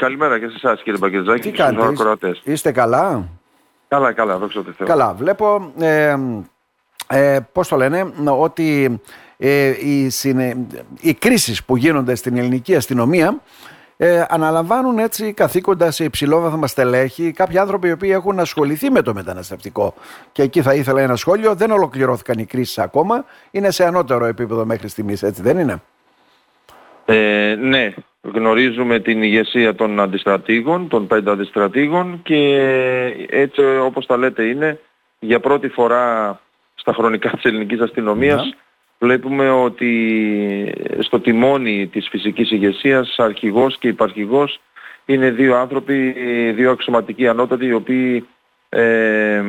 Καλημέρα και σε εσάς κύριε Μπαγκετζάκη Τι και στους κάνετε, ακροατές. είστε καλά; Καλά, καλά, δόξα τω Θεώ. Καλά, βλέπω, ε, ε, πώς το λένε, ότι ε, οι, συνε... οι κρίσεις που γίνονται στην ελληνική αστυνομία ε, αναλαμβάνουν έτσι καθήκοντα σε υψηλόβαθμα στελέχη κάποιοι άνθρωποι οι οποίοι έχουν ασχοληθεί με το μεταναστευτικό. Και εκεί θα ήθελα ένα σχόλιο. Δεν ολοκληρώθηκαν οι κρίσεις ακόμα. Είναι σε ανώτερο επίπεδο μέχρι στιγμής, έτσι δεν είναι; Ε, ναι, γνωρίζουμε την ηγεσία των αντιστρατήγων, των πέντε αντιστρατήγων και έτσι όπως τα λέτε είναι για πρώτη φορά στα χρονικά της ελληνικής αστυνομίας Ναι. βλέπουμε ότι στο τιμόνι της φυσικής ηγεσίας αρχηγός και υπαρχηγός είναι δύο άνθρωποι, δύο αξιωματικοί ανώτατοι οι οποίοι ε,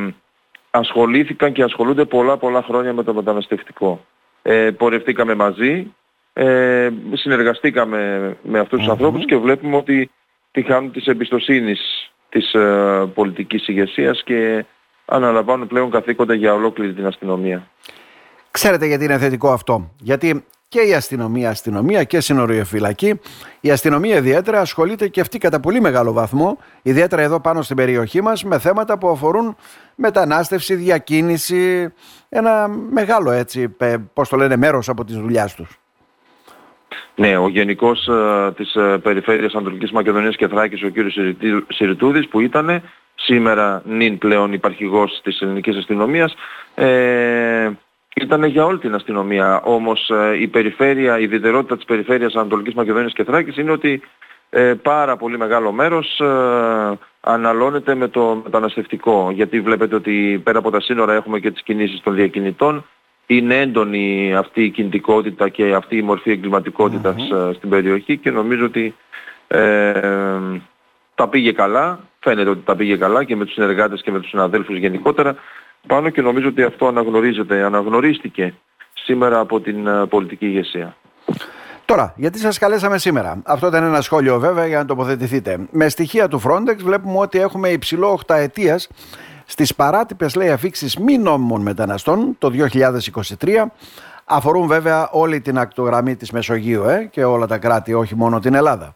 ασχολήθηκαν και ασχολούνται πολλά πολλά χρόνια με το μεταναστευτικό. Ε, πορευτήκαμε μαζί, ε, συνεργαστήκαμε με αυτούς τους Μμμ. ανθρώπους και βλέπουμε ότι τη χάνουν της εμπιστοσύνης της ε, πολιτικής ηγεσίας και αναλαμβάνουν πλέον καθήκοντα για ολόκληρη την αστυνομία. Ξέρετε γιατί είναι θετικό αυτό. Γιατί και η αστυνομία, αστυνομία και συνοριοφυλακή, η αστυνομία ιδιαίτερα ασχολείται και αυτή κατά πολύ μεγάλο βαθμό, ιδιαίτερα εδώ πάνω στην περιοχή μας, με θέματα που αφορούν μετανάστευση, διακίνηση, ένα μεγάλο έτσι, πε- πώς το λένε, μέρος από τις δουλειάς τους. Ναι, ο Γενικός ε, της ε, Περιφέρειας Ανατολικής Μακεδονίας και Θράκης, ο κύριος Σιρητή- Σιρητούδης, που ήταν σήμερα νυν πλέον υπαρχηγός της ελληνικής αστυνομίας, ε, ήταν για όλη την αστυνομία. Όμως ε, η περιφέρεια, η ιδιαιτερότητα της Περιφέρειας Ανατολικής Μακεδονίας και Θράκης είναι ότι ε, πάρα πολύ μεγάλο μέρος ε, αναλώνεται με το μεταναστευτικό. Γιατί βλέπετε ότι πέρα από τα σύνορα έχουμε και τις κινήσεις των διακινητών. Είναι έντονη αυτή η κινητικότητα και αυτή η μορφή εγκληματικότητας, ε, στην περιοχή και νομίζω ότι ε, τα πήγε καλά. Φαίνεται ότι τα πήγε καλά και με τους συνεργάτες και με τους συναδέλφους γενικότερα πάνω και νομίζω ότι αυτό αναγνωρίζεται, αναγνωρίστηκε σήμερα από την ε, πολιτική ηγεσία. Τώρα, γιατί σας καλέσαμε σήμερα; Αυτό ήταν ένα σχόλιο βέβαια για να τοποθετηθείτε. Με στοιχεία του Frontex βλέπουμε ότι έχουμε υψηλό οχταετίας στις παράτυπες λέει αφήξεις μη νόμιμων μεταναστών το 2023. Αφορούν βέβαια όλη την ακτογραμμή της Μεσογείου ε, και όλα τα κράτη, όχι μόνο την Ελλάδα.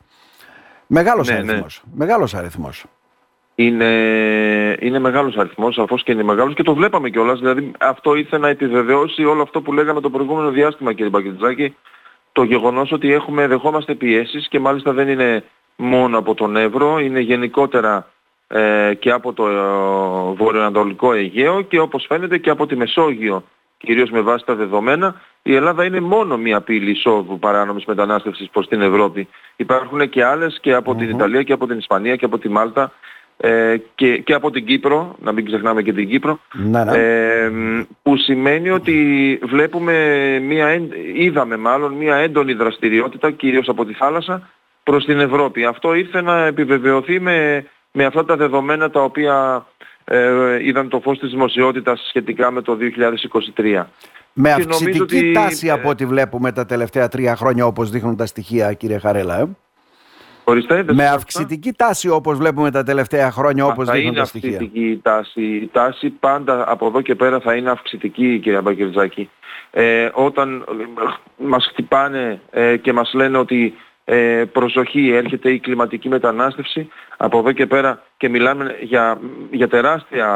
Μεγάλος Ναι, ναι. αριθμός. Μεγάλος αριθμός. Είναι, είναι μεγάλος αριθμός, αφώς και είναι μεγάλος και το βλέπαμε κιόλας. Δηλαδή αυτό ήθελε να επιβεβαιώσει όλο αυτό που λέγαμε το προηγούμενο διάστημα κύριε Μπακετζάκη. Το γεγονός ότι έχουμε, δεχόμαστε πιέσεις και μάλιστα δεν είναι μόνο από τον Εύρο, είναι γενικότερα ε, και από το ε, βορειοανατολικό Αιγαίο και όπως φαίνεται και από τη Μεσόγειο. Κυρίως με βάση τα δεδομένα, η Ελλάδα είναι μόνο μία πύλη εισόδου παράνομης μετανάστευσης προς την Ευρώπη. Υπάρχουν και άλλες και από την Ιταλία και από την Ισπανία και από τη Μάλτα ε, και, και από την Κύπρο, να μην ξεχνάμε και την Κύπρο, Ναι, ναι. ε, που σημαίνει ότι βλέπουμε μία, έντ- είδαμε μάλλον μία έντονη δραστηριότητα κυρίως από τη θάλασσα προς την Ευρώπη. Αυτό ήρθε να επιβεβαιωθεί με, με αυτά τα δεδομένα τα οποία ε, είδαν το φως της δημοσιότητας σχετικά με το 2023. Με και νομίζω αυξητική ότι, τάση ε, από ό,τι βλέπουμε τα τελευταία τρία χρόνια όπως δείχνουν τα στοιχεία κύριε Χαρέλα. Ε. Ορίστε, δεν Με σας άκουσα. αυξητική τάση όπως βλέπουμε τα τελευταία χρόνια όπως θα δείχνουν είναι τα στοιχεία. αυξητική η τάση. Η τάση πάντα από εδώ και πέρα θα είναι αυξητική κυρία Μπακερτζάκη. Ε, όταν ε, μας χτυπάνε ε, και μας λένε ότι ε, προσοχή έρχεται η κλιματική μετανάστευση από εδώ και πέρα και μιλάμε για, για τεράστια,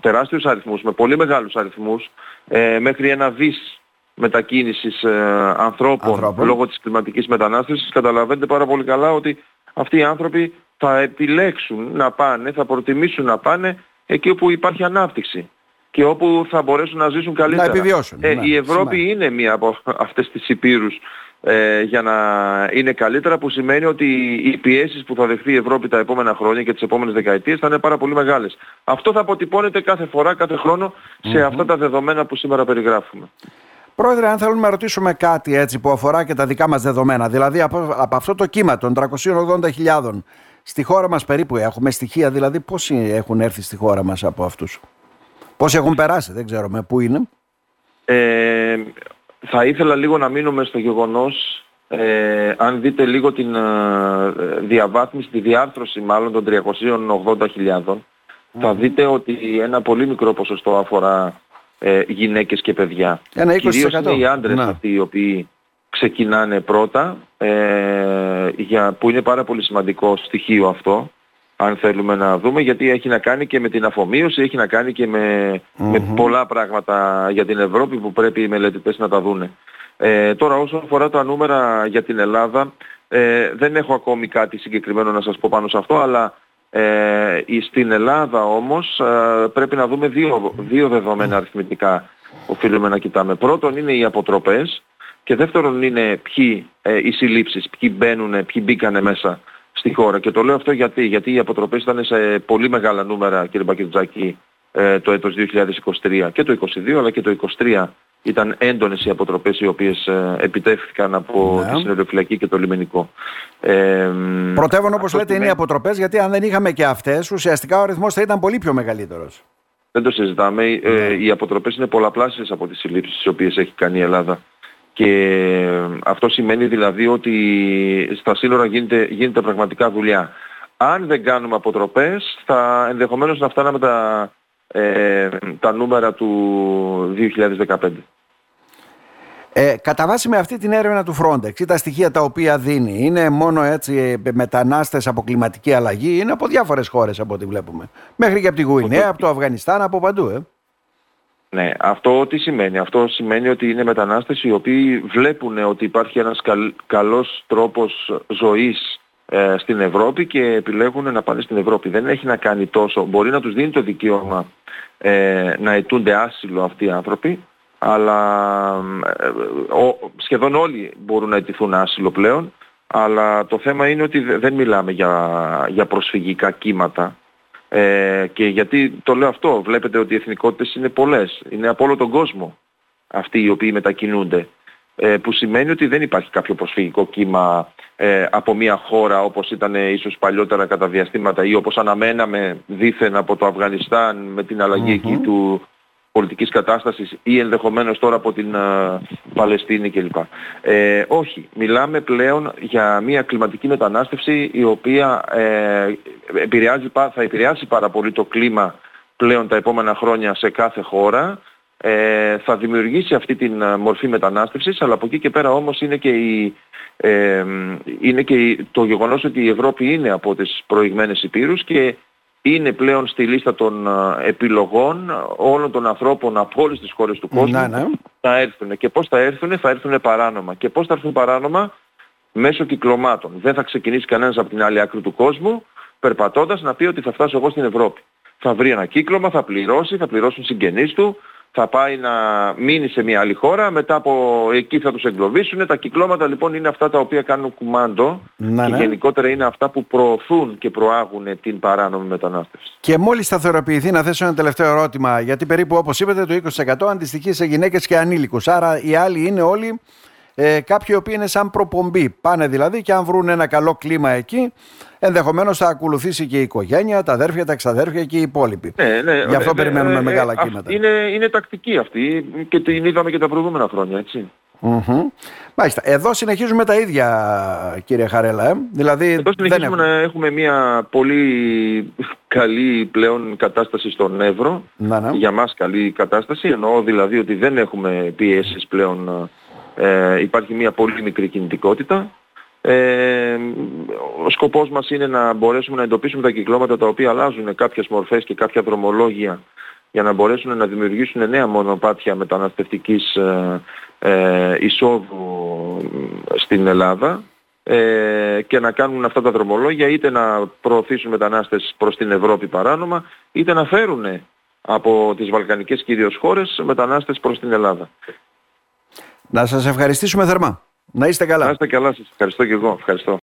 τεράστιους αριθμούς, με πολύ μεγάλους αριθμούς ε, μέχρι ένα δις μετακίνησης ε, ανθρώπων, Ανθρώπων. λόγω της κλιματικής μετανάστευσης καταλαβαίνετε πάρα πολύ καλά ότι αυτοί οι άνθρωποι θα επιλέξουν να πάνε, θα προτιμήσουν να πάνε εκεί όπου υπάρχει ανάπτυξη και όπου θα μπορέσουν να ζήσουν καλύτερα. επιβιώσουν, Ε, ναι, η Ευρώπη σημαίνει. είναι μία από αυτές τις υπήρους ε, για να είναι καλύτερα που σημαίνει ότι οι πιέσεις που θα δεχθεί η Ευρώπη τα επόμενα χρόνια και τις επόμενες δεκαετίες θα είναι πάρα πολύ μεγάλες. Αυτό θα αποτυπώνεται κάθε φορά, κάθε χρόνο σε αυτά τα δεδομένα που σήμερα περιγράφουμε. Πρόεδρε, αν θέλουμε να ρωτήσουμε κάτι έτσι που αφορά και τα δικά μας δεδομένα, δηλαδή από, από αυτό το κύμα των 380.000 στη χώρα μας περίπου έχουμε στοιχεία, δηλαδή πόσοι έχουν έρθει στη χώρα μας από αυτούς; Πόσοι έχουν περάσει, δεν ξέρω με πού είναι. Ε, θα ήθελα λίγο να μείνουμε στο γεγονός, ε, αν δείτε λίγο την ε, διαβάθμιση, τη διάρθρωση μάλλον των 380.000, θα δείτε ότι ένα πολύ μικρό ποσοστό αφορά ε, γυναίκες και παιδιά. Ένα 20%. Κυρίως είναι οι άντρες Ναι. αυτοί οι οποίοι ξεκινάνε πρώτα ε, για, που είναι πάρα πολύ σημαντικό στοιχείο αυτό αν θέλουμε να δούμε γιατί έχει να κάνει και με την αφομοίωση, έχει να κάνει και με, με πολλά πράγματα για την Ευρώπη που πρέπει οι μελετητές να τα δούνε. Ε, τώρα όσον αφορά τα νούμερα για την Ελλάδα ε, δεν έχω ακόμη κάτι συγκεκριμένο να σας πω πάνω σε αυτό αλλά ε, στην Ελλάδα όμως ε, πρέπει να δούμε δύο, δύο δεδομένα αριθμητικά οφείλουμε να κοιτάμε. Πρώτον είναι οι αποτροπές και δεύτερον είναι ποιοι ε, οι συλλήψεις, ποιοι μπαίνουν, ποιοι μπήκανε μέσα στη χώρα. Και το λέω αυτό γιατί, γιατί οι αποτροπές ήταν σε πολύ μεγάλα νούμερα κύριε Μπακετζάκη ε, το έτος 2023 και το 2022 αλλά και το 2023 ήταν έντονες οι αποτροπές οι οποίες ε, επιτεύχθηκαν από ναι. τη συνεργοφυλακή και το λιμενικό. Ε, Πρωτεύον όπως λέτε είναι οι αποτροπές γιατί αν δεν είχαμε και αυτές ουσιαστικά ο αριθμός θα ήταν πολύ πιο μεγαλύτερος. Δεν το συζητάμε. Ε, ναι. οι αποτροπές είναι πολλαπλάσιες από τις συλλήψεις τις οποίες έχει κάνει η Ελλάδα. Και αυτό σημαίνει δηλαδή ότι στα σύνορα γίνεται, γίνεται πραγματικά δουλειά. Αν δεν κάνουμε αποτροπές θα ενδεχομένως να φτάναμε τα, ε, τα νούμερα του 2015. Ε, κατά βάση με αυτή την έρευνα του Frontex ή τα στοιχεία τα οποία δίνει, είναι μόνο έτσι ε, μετανάστες από κλιματική αλλαγή, είναι από διάφορες χώρες από ό,τι βλέπουμε. Μέχρι και από τη Γουινέα, από το Αφγανιστάν, από παντού. Ε. Ναι, αυτό τι σημαίνει; Αυτό σημαίνει ότι είναι μετανάστες οι οποίοι βλέπουν ότι υπάρχει ένας καλ, καλός τρόπος ζωής ε, στην Ευρώπη και επιλέγουν να πάνε στην Ευρώπη. Δεν έχει να κάνει τόσο. Μπορεί να τους δίνει το δικαίωμα ε, να αιτούνται άσυλο αυτοί οι άνθρωποι, αλλά ε, ο, σχεδόν όλοι μπορούν να αιτηθούν άσυλο πλέον, αλλά το θέμα είναι ότι δεν μιλάμε για, για προσφυγικά κύματα ε, και γιατί το λέω αυτό, βλέπετε ότι οι εθνικότητες είναι πολλές, είναι από όλο τον κόσμο αυτοί οι οποίοι μετακινούνται. Ε, που σημαίνει ότι δεν υπάρχει κάποιο προσφυγικό κύμα ε, από μια χώρα όπως ήταν ίσως παλιότερα κατά διαστήματα ή όπως αναμέναμε δήθεν από το Αφγανιστάν με την αλλαγή εκεί του, πολιτικής κατάστασης ή ενδεχομένως τώρα από την uh, Παλαιστίνη κλπ. Ε, όχι, μιλάμε πλέον για μια κλιματική μετανάστευση η οποία ε, επηρεάζει, θα επηρεάσει πάρα πολύ το κλίμα πλέον τα επόμενα χρόνια σε κάθε χώρα. Ε, θα δημιουργήσει αυτή την μορφή μετανάστευσης, αλλά από εκεί και πέρα όμως είναι και, η, ε, είναι και το γεγονός ότι η Ευρώπη είναι από τις προηγμένες υπήρους και είναι πλέον στη λίστα των επιλογών όλων των ανθρώπων από όλες τις χώρες του κόσμου να, ναι. θα έρθουν. Και πώς θα έρθουν, θα έρθουν παράνομα. Και πώς θα έρθουν παράνομα; Μέσω κυκλωμάτων. Δεν θα ξεκινήσει κανένας από την άλλη άκρη του κόσμου περπατώντας να πει ότι θα φτάσω εγώ στην Ευρώπη. Θα βρει ένα κύκλωμα, θα πληρώσει, θα πληρώσουν συγγενείς του, θα πάει να μείνει σε μια άλλη χώρα, μετά από εκεί θα τους εγκλωβίσουν. Τα κυκλώματα λοιπόν είναι αυτά τα οποία κάνουν κουμάντο ναι, και ναι. γενικότερα είναι αυτά που προωθούν και προάγουν την παράνομη μετανάστευση. Και μόλις σταθεροποιηθεί να θέσω ένα τελευταίο ερώτημα, γιατί περίπου όπως είπατε το 20% αντιστοιχείς σε γυναίκες και ανήλικους, άρα οι άλλοι είναι όλοι ε, κάποιοι οι οποίοι είναι σαν προπομπή. Πάνε δηλαδή και αν βρουν ένα καλό κλίμα εκεί, ενδεχομένως θα ακολουθήσει και η οικογένεια, τα αδέρφια, τα εξαδέρφια και οι υπόλοιποι. Ναι, ναι, Γι' αυτό ναι, περιμένουμε ναι, μεγάλα ε, κύματα. Είναι, είναι τακτική αυτή και την είδαμε και τα προηγούμενα χρόνια, έτσι. Μάλιστα. Εδώ συνεχίζουμε τα ίδια, κύριε Χαρέλα. Ε; Δηλαδή, Εδώ συνεχίζουμε να έχουμε μια πολύ καλή πλέον κατάσταση στον Εύρο. Να, ναι. Για μας καλή κατάσταση. Εννοώ δηλαδή ότι δεν έχουμε πιέσεις πλέον ε, υπάρχει μια πολύ μικρή κινητικότητα. Ε, ο σκοπός μας είναι να μπορέσουμε να εντοπίσουμε τα κυκλώματα τα οποία αλλάζουν κάποιες μορφές και κάποια δρομολόγια για να μπορέσουν να δημιουργήσουν νέα μονοπάτια μεταναστευτικής ε, ε, εισόδου στην Ελλάδα ε, και να κάνουν αυτά τα δρομολόγια είτε να προωθήσουν μετανάστες προς την Ευρώπη παράνομα είτε να φέρουν από τις Βαλκανικές κυρίως χώρες μετανάστες προς την Ελλάδα. Να σας ευχαριστήσουμε θερμά. Να είστε καλά. Να είστε καλά σας. Ευχαριστώ και εγώ. Ευχαριστώ.